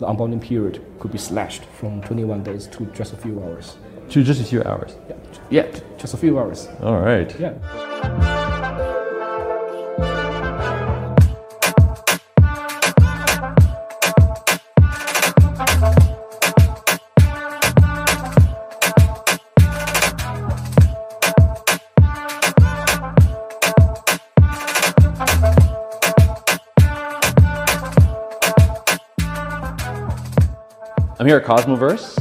the unbounding period could be slashed from 21 days to just a few hours. To just a few hours. Yeah, yeah just a few hours. All right. Yeah. Here at Cosmoverse,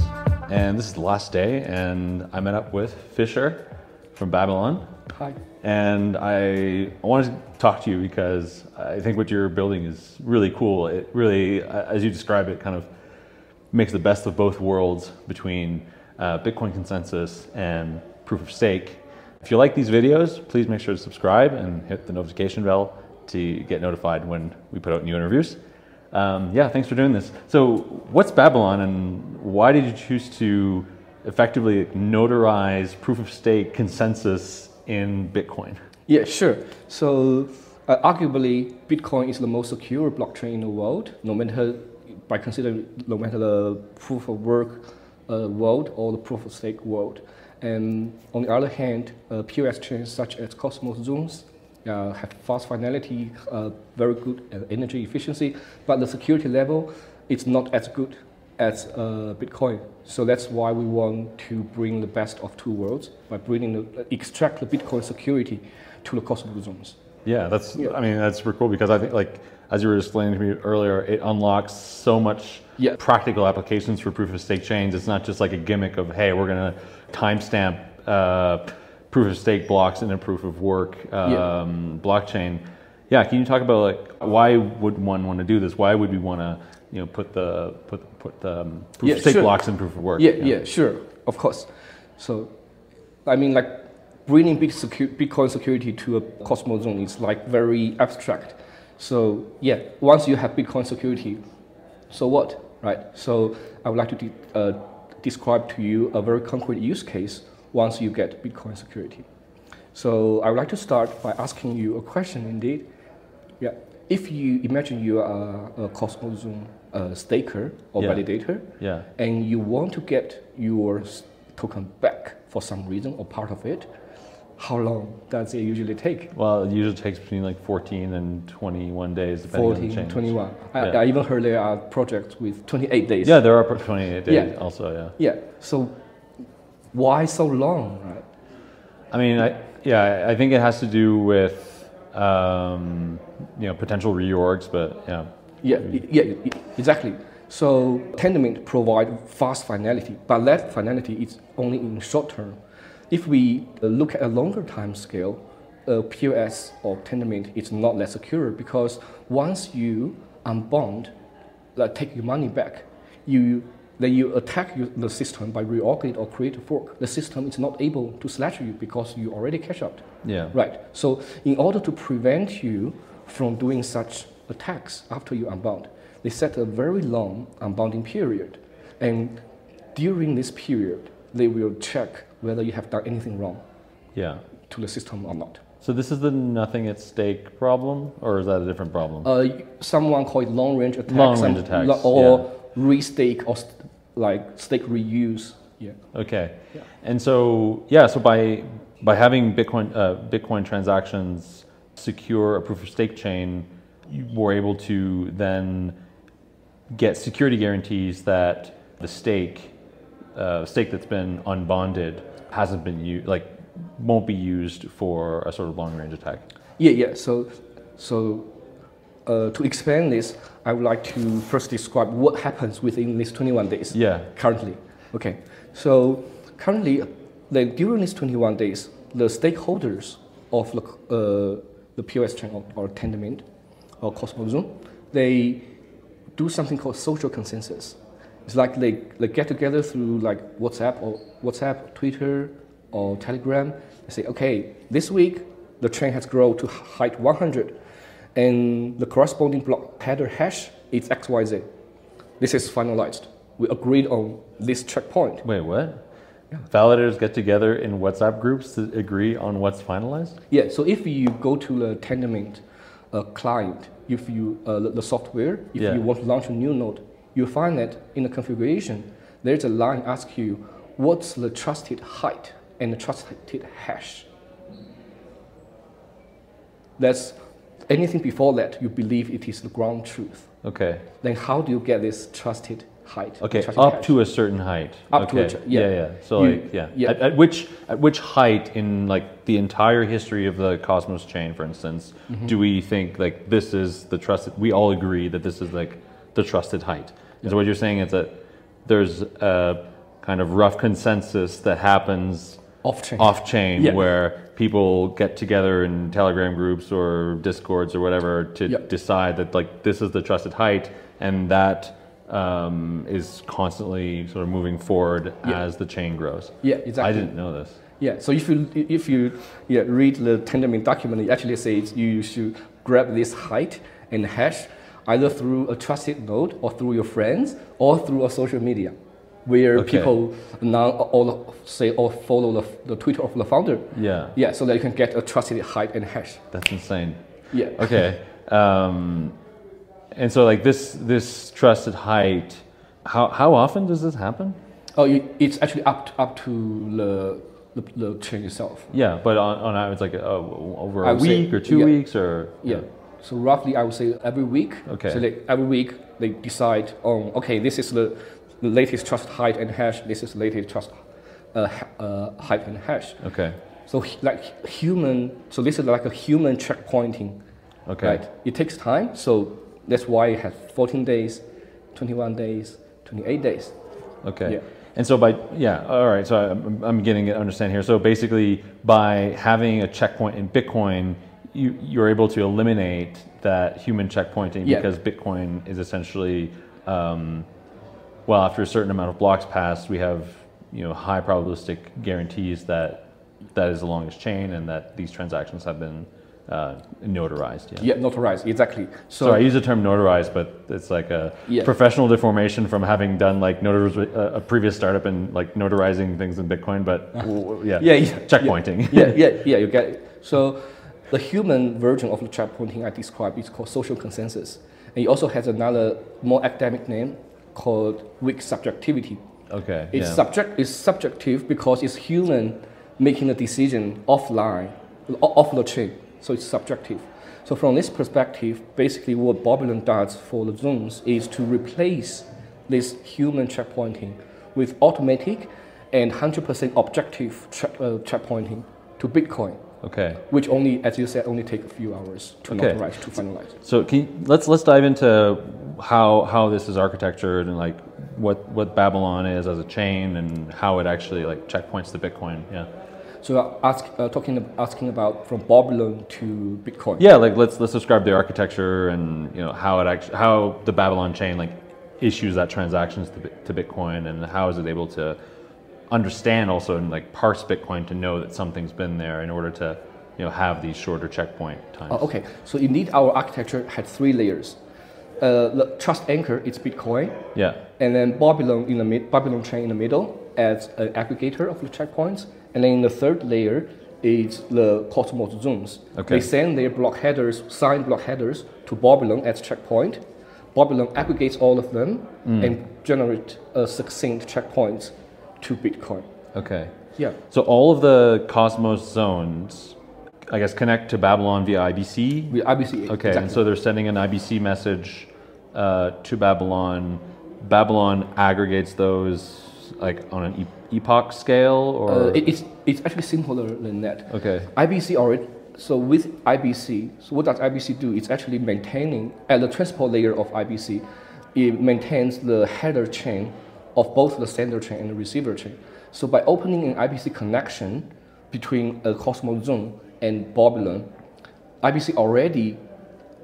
and this is the last day, and I met up with Fisher from Babylon. Hi. And I, I wanted to talk to you because I think what you're building is really cool. It really, as you describe it, kind of makes the best of both worlds between uh, Bitcoin consensus and proof of stake. If you like these videos, please make sure to subscribe and hit the notification bell to get notified when we put out new interviews. Um, yeah, thanks for doing this. So, what's Babylon and why did you choose to effectively notarize proof of stake consensus in Bitcoin? Yeah, sure. So, uh, arguably, Bitcoin is the most secure blockchain in the world, no matter by considering no matter the proof of work uh, world or the proof of stake world. And on the other hand, uh, POS chains such as Cosmos Zones uh, have fast finality, uh, very good uh, energy efficiency, but the security level is not as good as uh, Bitcoin. So that's why we want to bring the best of two worlds by bringing the, extract the Bitcoin security to the Cosmos zones. Yeah, that's. Yeah. I mean, that's super cool because I think, like, as you were explaining to me earlier, it unlocks so much yeah. practical applications for proof of stake chains. It's not just like a gimmick of, hey, we're going to timestamp. Uh, proof of stake blocks in a proof of work um, yeah. blockchain. Yeah, can you talk about like why would one want to do this? Why would we want to you know put the put put the um, proof yeah, of stake sure. blocks in proof of work? Yeah, yeah, yeah, sure, of course. So, I mean, like bringing big secu- Bitcoin security to a Cosmos zone is like very abstract. So yeah, once you have Bitcoin security, so what, right? So I would like to de- uh, describe to you a very concrete use case once you get Bitcoin security. So I would like to start by asking you a question indeed. Yeah. If you imagine you are a Cosmos uh, staker or yeah. validator, yeah. and you want to get your token back for some reason or part of it, how long does it usually take? Well, it usually takes between like 14 and 21 days, depending 14, on the change. 21. I, I, even heard there are projects with 28 days. Yeah, there are 28 days yeah. also, yeah. Yeah, so why so long, right? I mean, I, yeah, I think it has to do with um, you know potential reorgs, but yeah. Yeah, yeah, exactly. So Tendermint provide fast finality, but that finality is only in short term. If we look at a longer time scale, uh, POS or Tendermint is not that secure because once you unbond, like take your money back, you then you attack the system by reorganize or create a fork. The system is not able to slash you because you already cash out. Yeah. Right. So in order to prevent you from doing such attacks after you unbound, they set a very long unbounding period. And during this period, they will check whether you have done anything wrong yeah. to the system or not. So this is the nothing at stake problem, or is that a different problem? Uh, someone call it long range attacks. Long range attacks. Or yeah. restake or like stake reuse. Yeah. Okay. Yeah. And so yeah, so by by having Bitcoin uh, Bitcoin transactions secure a proof of stake chain, you were able to then get security guarantees that the stake uh, stake that's been unbonded hasn't been used like won't be used for a sort of long range attack. Yeah, yeah. So so uh, to explain this, I would like to first describe what happens within these 21 days. Yeah. Currently. Okay. So currently, then during these 21 days, the stakeholders of the, uh, the POS channel or Tendermint or Cosmos Zone, they do something called social consensus. It's like they, they get together through like WhatsApp or WhatsApp, Twitter, or Telegram. They say, okay, this week the chain has grown to height 100 and the corresponding block header hash is XYZ. This is finalized. We agreed on this checkpoint. Wait, what? Yeah. Validators get together in WhatsApp groups to agree on what's finalized? Yeah, so if you go to the Tendermint uh, client, if you, uh, the, the, software, if yeah. you want to launch a new node, you find that in the configuration, there's a line asks you what's the trusted height and the trusted hash. That's anything before that, you believe it is the ground truth. Okay. Then how do you get this trusted height? Okay, trusted up to a certain height. Up to a yeah. yeah, yeah. So You- like, yeah. yeah. At, at which at which height in like the entire history of the Cosmos chain, for instance, Mm-hmm. do we think like this is the trusted? We all agree that this is like the trusted height. And so what you're saying is that there's a kind of rough consensus that happens off chain. off chain Yeah. where people get together in telegram groups or discords or whatever to Yeah. decide that like this is the trusted height and that um, is constantly sort of moving forward Yeah. as the chain grows Yeah, exactly. i didn't know this Yeah, so if you if you yeah, read the Tendermint document, it actually says you should grab this height and hash either through a trusted node or through your friends or through a social media, where Okay. people now all say or follow the, the Twitter of the founder. yeah Yeah, so that you can get a trusted height and hash. that's insane Yeah. okay um, and so like this this trusted height how, how often does this happen Oh, it's actually up to, up to the, the the chain itself. yeah but on, on average like uh, over a would say- week or two yeah. weeks or Yeah. So roughly, I would say every week. Okay. So they, every week they decide on okay, this is the, the latest trust height and hash. This is the latest trust uh, uh, height and hash. okay So like human. So this is like a human checkpointing. okay Right. It takes time. So that's why it has 14 days, 21 days, 28 days. Okay. Yeah. And so by yeah, all right. So I'm, I'm getting to understand here. So basically, by having a checkpoint in Bitcoin, you you're able to eliminate that human checkpointing Yeah. because Bitcoin is essentially, um, well, after a certain amount of blocks passed, we have you know high probabilistic guarantees that that is the longest chain and that these transactions have been uh, notarized. Yeah. Yeah, notarized exactly. So, So I use the term notarized, but it's like a Yeah. professional deformation from having done like notariz- a, a previous startup and like notarizing things in Bitcoin. But yeah, Yeah, yeah, checkpointing. yeah, yeah, yeah, you get it. So the human version of the checkpointing I described is called social consensus. And it also has another more academic name called weak subjectivity. Okay. It's, yeah. subject, it's subjective because it's human making a decision offline, off the chain. So it's subjective. So from this perspective, basically what Babylon does for the zones is to replace this human checkpointing with automatic and 100% objective check, uh, checkpointing to Bitcoin, okay. which only, as you said, only take a few hours to Okay. notarize, to finalize. So can you, let's let's dive into how how this is architectured and like what what Babylon is as a chain and how it actually like checkpoints the Bitcoin. Yeah. So uh, ask, uh, talking, asking about from Babylon to Bitcoin. Yeah, like let's let's describe the architecture and you know how it actually how the Babylon chain like issues that transactions to, to Bitcoin and how is it able to understand also and like parse Bitcoin to know that something's been there in order to you know have these shorter checkpoint times. Oh, okay, so indeed our architecture had three layers. Uh, the trust anchor is Bitcoin, Yeah. and then Babylon in the mid, Babylon chain in the middle as an aggregator of the checkpoints, and then in the third layer is the Cosmos zones. Okay. They send their block headers, signed block headers to Babylon as checkpoint. Babylon aggregates all of them and generate uh, succinct checkpoints to Bitcoin. Okay. Yeah. So all of the Cosmos zones, I guess, connect to Babylon via IBC. With IBC. Okay, exactly. and so they're sending an IBC message uh, to Babylon. Babylon aggregates those like on an e- epoch scale, or Uh, it, it's, it's actually simpler than that. okay, IBC already. So with IBC, so what does IBC do? It's actually maintaining at the transport layer of IBC, it maintains the header chain of both the sender chain and the receiver chain. So by opening an IBC connection between a Cosmos zone and Babylon, IBC already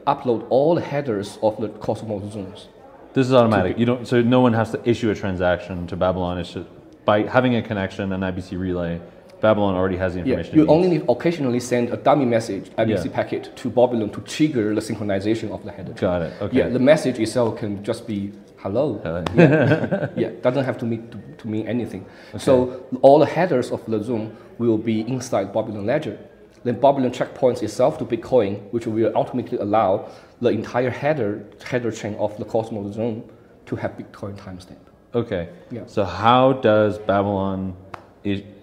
upload all the headers of the Cosmos zones. this is automatic. You don't, so no one has to issue a transaction to Babylon. It's just by having a connection, an IBC relay. Babylon already has the information. Yeah, you only need occasionally send a dummy message, IBC Yeah. packet, to Babylon to trigger the synchronization of the header. got it. Okay. Yeah, the message itself can just be hello. Hello. yeah, yeah, doesn't have to mean to, to mean anything. So all the headers of the zone will be inside Babylon Ledger. Then Babylon checkpoints itself to Bitcoin, which will ultimately allow the entire header header chain of the Cosmos Zone to have Bitcoin timestamp. Okay. Yeah. So how does Babylon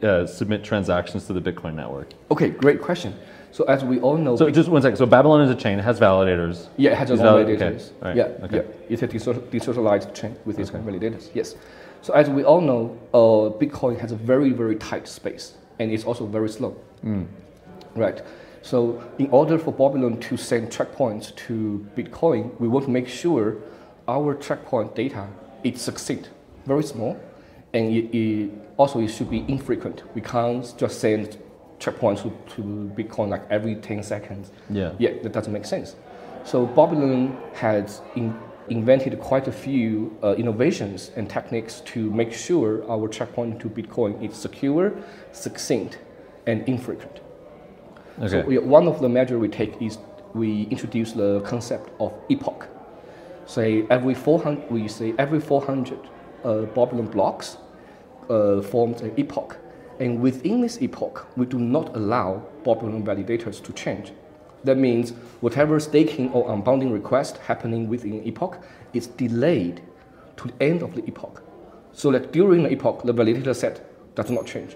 uh, submit transactions to the Bitcoin network? Okay, great question. So as we all know, So just one second. So Babylon is a chain. It has validators. Yeah, it has its own that- okay, validators. Yeah, okay. yeah. It's a decentralized decentralized chain with its Okay. own validators. Yes. So as we all know, uh, Bitcoin has a very very tight space, and it's also very slow. Mm. Right. So in order for Babylon to send checkpoints to Bitcoin, we want to make sure our checkpoint data is succinct, very small, and it, it also it should be infrequent. We can't just send checkpoints to, to Bitcoin like every 10 seconds. Yeah. Yeah, that doesn't make sense. So Babylon has in, invented quite a few uh, innovations and techniques to make sure our checkpoint to Bitcoin is secure, succinct, and infrequent. Okay. So we, one of the measures we take is we introduce the concept of epoch. Say every 400, we say every 400 uh, Babylon blocks uh, forms an epoch. And within this epoch, we do not allow Babylon validators to change. That means whatever staking or unbounding request happening within epoch is delayed to the end of the epoch. So that during the epoch, the validator set does not change.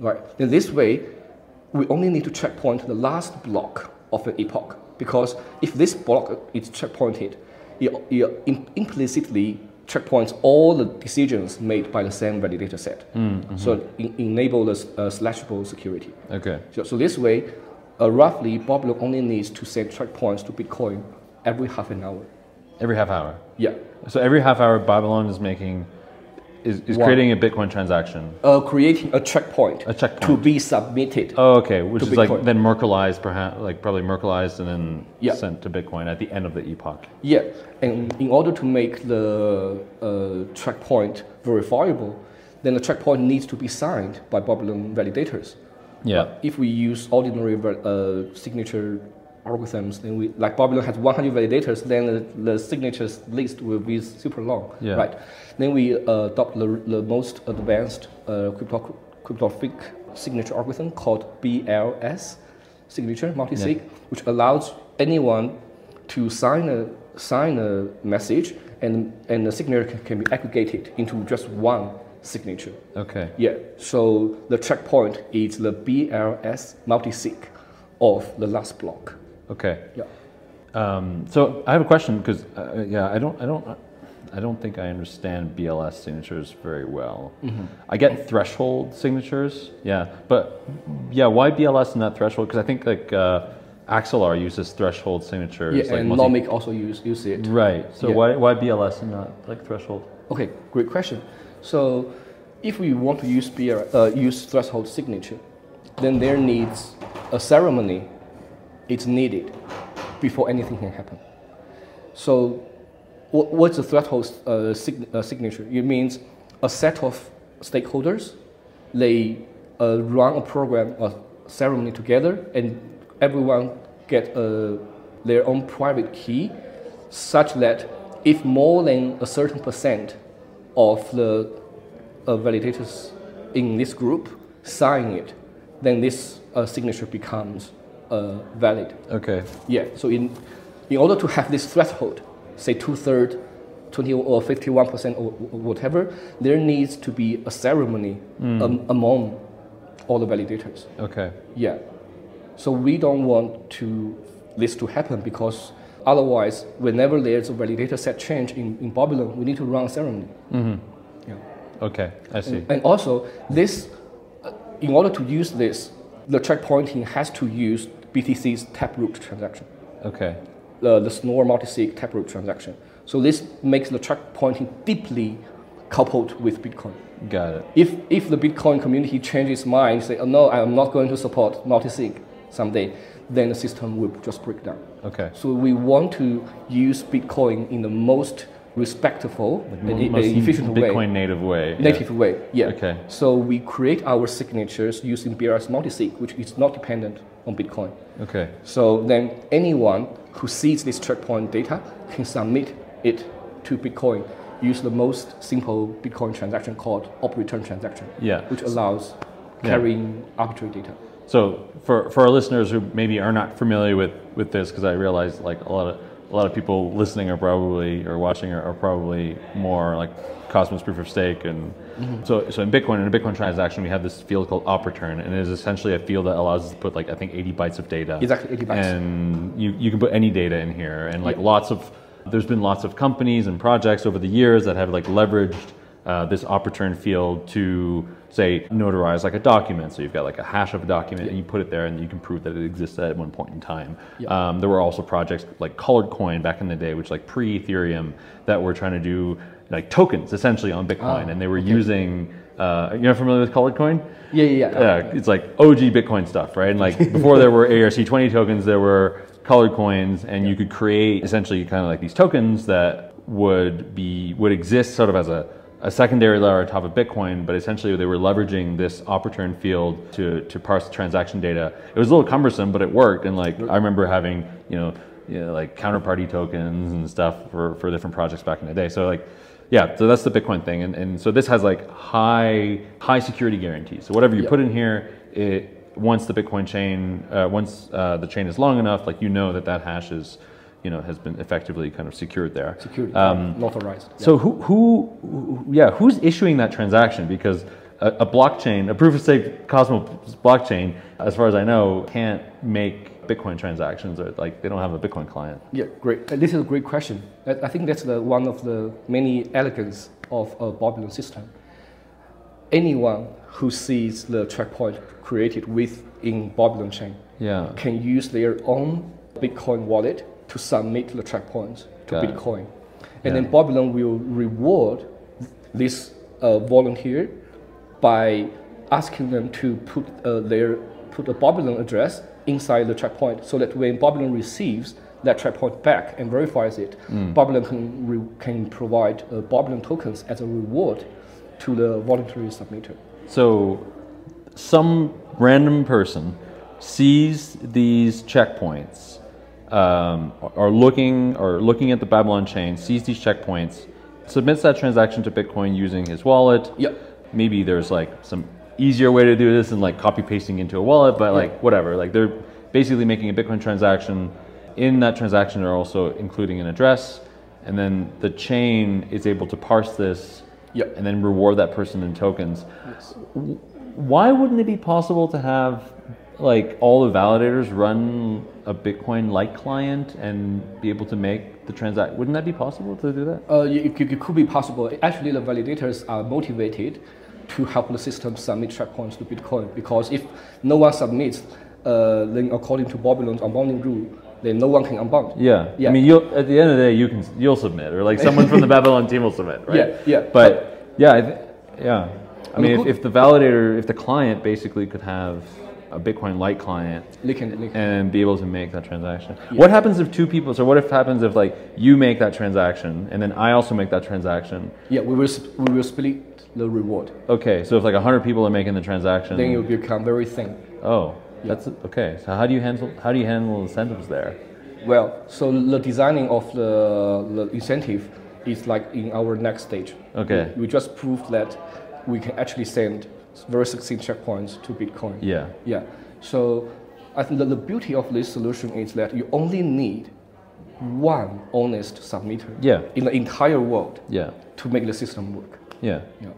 Right. In this way, we only need to checkpoint the last block of an epoch because if this block is checkpointed, it, it implicitly checkpoints all the decisions made by the same validator set. So it en- enable the s- uh, slashable security. okay. So, so this way, uh, roughly, Babylon only needs to send checkpoints to Bitcoin every half an hour. Every half hour. Yeah. So every half hour, Babylon is making is, is creating a Bitcoin transaction. Uh, creating a checkpoint, A checkpoint. to be submitted. Oh, okay. Which is like then Merkleized, perhaps like probably Merkleized and then Yeah. sent to Bitcoin at the end of the epoch. Yeah, and in order to make the uh, checkpoint verifiable, then the checkpoint needs to be signed by Babylon validators. Yeah. But if we use ordinary uh, signature algorithms, then we like Babylon has 100 validators, then the, the signatures list will be super long, Yeah. right? Then we uh, adopt the, the most advanced uh, crypto- cryptographic signature algorithm called BLS signature multi-sig, which allows anyone to sign a sign a message and and the signature can, can be aggregated into just one signature. Okay. Yeah. So the checkpoint is the BLS multi-sig of the last block. Okay. Yeah. Um, so I have a question because uh, yeah, I don't, I don't, I don't think I understand BLS signatures very well. Mm-hmm. I get threshold signatures, yeah, but yeah, why BLS and not threshold? Because I think like uh, Axelar uses threshold signatures. Yeah, like and multi- Nomic also use use it. Right. So Yeah. why why BLS and not like threshold? Okay, great question. So, if we want to use BR, uh, use threshold signature, then there needs a ceremony. It's needed before anything can happen. So, what, what's a threshold uh, sig- uh, signature? It means a set of stakeholders. They uh, run a program, a ceremony together, and everyone get uh, their own private key, such that if more than a certain percent of the uh, validators in this group sign it, then this uh, signature becomes valid. Okay. Yeah. So in in order to have this threshold, say two third, twenty or fifty one percent or whatever, there needs to be a ceremony um, among all the validators. Okay. Yeah. So we don't want to this to happen because otherwise, whenever there's a validator set change in, in Babylon, we need to run a ceremony. Yeah. Okay. I see. And also, this, uh, in order to use this, the checkpointing has to use BTC's taproot transaction, Okay. Uh, the, the Schnorr multisig taproot transaction. So this makes the checkpointing deeply coupled with Bitcoin. Got it. If, if the Bitcoin community changes mind, say, oh, no, I am not going to support multisig someday, then the system will just break down. Okay. So we want to use Bitcoin in the most respectful and e- Most efficient way Bitcoin native way. yeah. native way. Yeah. Okay. So we create our signatures using BLS multisig, which is not dependent on Bitcoin. Okay. So then anyone who sees this checkpoint data can submit it to Bitcoin. Use the most simple Bitcoin transaction called op return transaction, Yeah. which allows Yeah. carrying arbitrary data. So for, for our listeners who maybe are not familiar with, with this, because I realize like a lot of a lot of people listening are probably or watching are, are probably more like Cosmos proof of stake and so so in Bitcoin in a Bitcoin transaction we have this field called op return and it is essentially a field that allows us to put like I think 80 bytes of data. Exactly, 80 bytes. And you, you can put any data in here and like Yeah. lots of there's been lots of companies and projects over the years that have like leveraged uh, this op return field to say notarize like a document. So you've got like a hash of a document and you put it there and you can prove that it exists at one point in time. Yeah. Um, there were also projects like Colored Coin back in the day, which like pre Ethereum, that were trying to do like tokens essentially on Bitcoin, Ah, and they were using. Uh, you're familiar with Colored Coin? Yeah, yeah, yeah. Yeah, it's like OG Bitcoin stuff, right? And like before there were ERC20 tokens, there were colored coins, and you could create essentially kind of like these tokens that would be would exist sort of as a, a secondary layer on top of Bitcoin, but essentially they were leveraging this op return field to to parse transaction data. It was a little cumbersome, but it worked. And like I remember having you know, you know like counterparty tokens and stuff for for different projects back in the day. So like yeah, so that's the Bitcoin thing, and, and so this has like high high security guarantees. So whatever you Yeah. put in here, it once the Bitcoin chain, uh, once uh, the chain is long enough, like you know that that hash is, you know, has been effectively kind of secured there. Security, Um, notarized. Yeah. So who, who, who- yeah, who's issuing that transaction? Because a, a blockchain, a proof of stake Cosmos blockchain, as far as I know, can't make Bitcoin transactions. Or like they don't have a Bitcoin client. Yeah, great. Uh, This is a great question. I I think that's the, one of the many elegance of a Babylon system. Anyone who sees the checkpoint created within Babylon chain Yeah. can use their own Bitcoin wallet to submit the checkpoints to Got it. Bitcoin. And Yeah. then Babylon will reward this uh, volunteer by asking them to put uh, their put a Babylon address inside the checkpoint, so that when Babylon receives that checkpoint back and verifies it, Mm. Babylon can re- can provide uh, Babylon tokens as a reward to the voluntary submitter. So, some random person sees these checkpoints, um, or looking or looking at the Babylon chain, sees these checkpoints, submits that transaction to Bitcoin using his wallet. Yep. Maybe there's like some easier way to do this than like copy pasting into a wallet, but like whatever. Like they're basically making a Bitcoin transaction. In that transaction, they're also including an address, and then the chain is able to parse this Yep. and then reward that person in tokens. Why wouldn't it be possible to have like all the validators run a Bitcoin like client and be able to make the transact? Wouldn't that be possible to do that? Uh, it, it could be possible. Actually, the validators are motivated to help the system submit checkpoints to Bitcoin because if no one submits, uh, then according to Babylon's unbounding rule, then no one can unbound. Yeah. Yeah. I mean, you'll at the end of the day, you can you'll submit, or like someone from the Babylon team will submit, right? Yeah, yeah. But yeah, I th- yeah. I mean, if, if the validator, if the client basically could have a Bitcoin like client can, and be able to make that transaction. What happens if two people? So what if happens if like you make that transaction and then I also make that transaction? Yeah, we will, we will split the reward. Okay, so if like hundred people are making the transaction, Then it will become very thin. oh, that's okay. So how do you handle how do you handle incentives there? Well, so the designing of the, the incentive is like in our next stage. Okay. We, we just proved that we can actually send very succinct checkpoints to Bitcoin. Yeah. Yeah. So I think that the beauty of this solution is that you only need one honest submitter Yeah. in the entire world Yeah. to make the system work. Yeah. Yeah.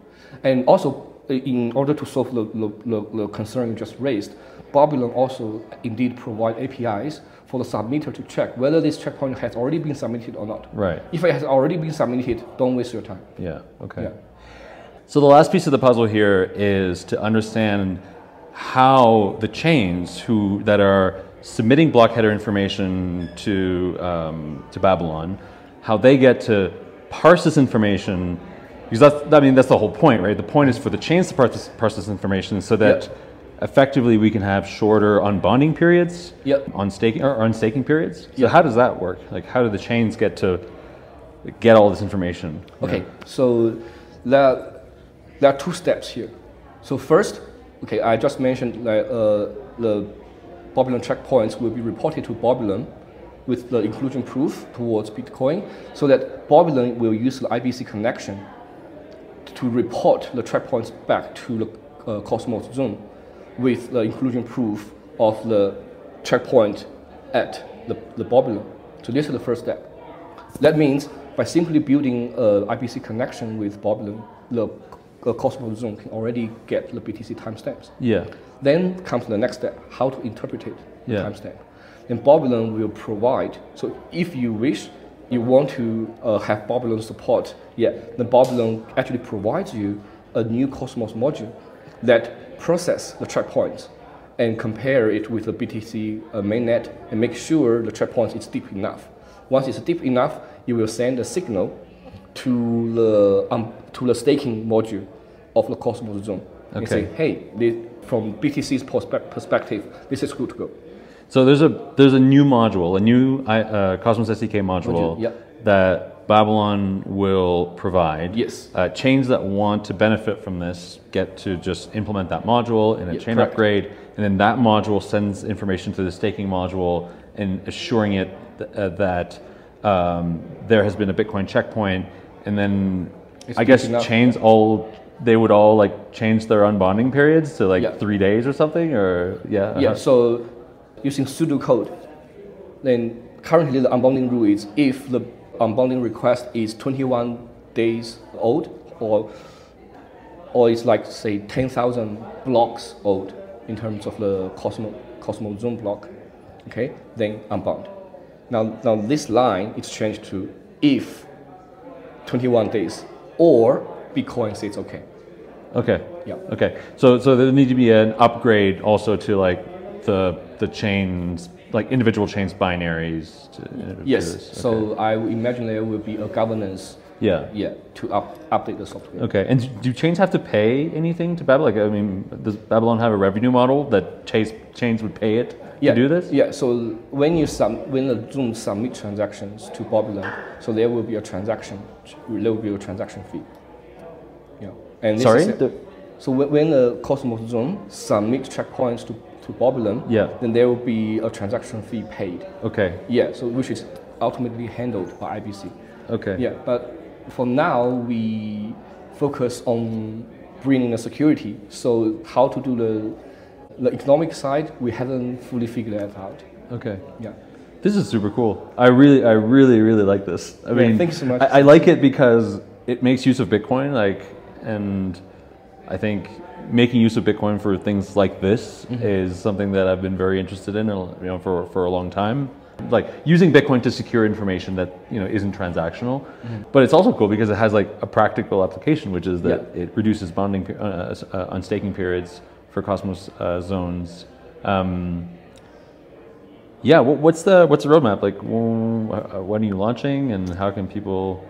And also, in order to solve the, the, the, the concern you just raised, Babylon also indeed provide APIs for the submitter to check whether this checkpoint has already been submitted or not. Right. If it has already been submitted, don't waste your time. Yeah. Okay. Yeah. So the last piece of the puzzle here is to understand how the chains who that are submitting block header information to um, to Babylon, how they get to parse this information, because that's I mean that's the whole point, right? The point is for the chains to parse this, parse this information so that Yep. effectively we can have shorter unbonding periods, Yep. on staking or unstaking periods. So how does that work? Like how do the chains get to get all this information? Okay, so there, there are two steps here. So first, okay, I just mentioned that uh, the Babylon checkpoints will be reported to Babylon with the inclusion proof towards Bitcoin, so that Babylon will use the IBC connection to report the checkpoints back to the uh, Cosmos zone with the inclusion proof of the checkpoint at the, the Babylon. So this is the first step. That means by simply building an IBC connection with Babylon, the Cosmos zone can already get the BTC timestamps. Yeah. Then comes the next step, how to interpret it, the Yeah. timestamp. Then Babylon will provide, so if you wish, you want to uh, have Babylon support, yeah, then Babylon actually provides you a new Cosmos module that process the checkpoints and compare it with the BTC uh, mainnet and make sure the checkpoint is deep enough. Once it's deep enough, you will send a signal to the, um, to the staking module of the Cosmos zone. And say, hey, this, from BTC's perspe- perspective, this is good to go. So there's a there's a new module, a new uh, Cosmos SDK module Module, yeah. that Babylon will provide. Yes. Uh, chains that want to benefit from this get to just implement that module in a Yeah, chain correct. upgrade, and then that module sends information to the staking module and assuring it th- uh, that um, there has been a Bitcoin checkpoint, and then It's I guess chains all they would all like change their unbonding periods to like Yeah. three days or something, or yeah. Yeah, uh-huh. so using pseudocode, then currently the unbounding rule is if the unbounding request is 21 days old or or it's like say 10,000 blocks old in terms of the Cosmo, Cosmo Zone block, okay, then unbound. Now, now this line is changed to if 21 days or Bitcoin says okay. Okay. Yeah. Okay. So so there need to be an upgrade also to like the the chains like individual chains binaries. To, to Yes, so I imagine there will be a governance yeah. yeah, to up, update the software. Okay. And do- chains have to pay anything to Babylon? Like I mean, does Babylon have a revenue model that chains chains would pay it Yeah, to do this? Yeah, so when you sub, when the zone submit transactions to Babylon, so there will be a transaction, there will be a transaction fee. Yeah, and this Sorry. The- so when, when the Cosmos Zone submit checkpoints to, to Babylon, Yeah. then there will be a transaction fee paid. okay. Yeah, so which is ultimately handled by IBC. Okay. Yeah, but for now we focus on bringing the security. So how to do the the economic side, we haven't fully figured that out. Okay. Yeah. This is super cool. I really, I really, really like this. I Yeah, mean, thank you so much. I, I like it because it makes use of Bitcoin, like, and I think making use of Bitcoin for things like this Mm-hmm. is something that I've been very interested in, you know, for for a long time. Like using Bitcoin to secure information that you know isn't transactional, Mm-hmm. but it's also cool because it has like a practical application, which is that Yeah. it reduces bonding uh, uh, unstaking periods for Cosmos uh, zones. Um, yeah, what's the what's the roadmap? Like, when are you launching, and how can people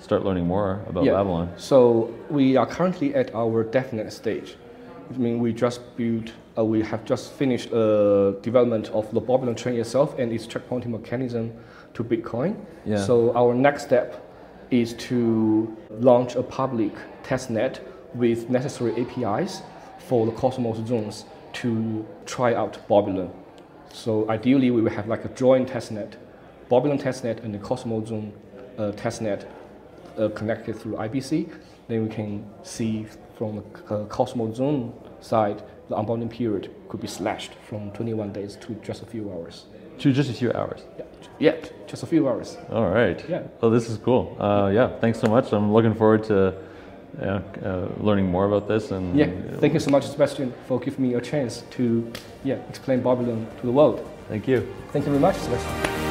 start learning more about Yeah. Babylon? So we are currently at our definite stage. I mean, we just built, uh, we have just finished uh, development of the Babylon chain itself and its checkpointing mechanism to Bitcoin. Yeah. So our next step is to launch a public testnet with necessary APIs for the Cosmos zones to try out Babylon. So ideally, we will have like a joint testnet, Babylon testnet and the Cosmos zone uh, testnet uh, connected through IBC, then we can see from the uh, Cosmos zone side, the unbounding period could be slashed from 21 days to just a few hours. To just a few hours. Yeah, yeah just a few hours. All right. Yeah. Well, this is cool. Uh, yeah. Thanks so much. I'm looking forward to uh, uh, learning more about this. And Yeah, thank you so much, Sebastien, for giving me a chance to yeah explain Babylon to the world. Thank you. Thank you very much, Sebastien.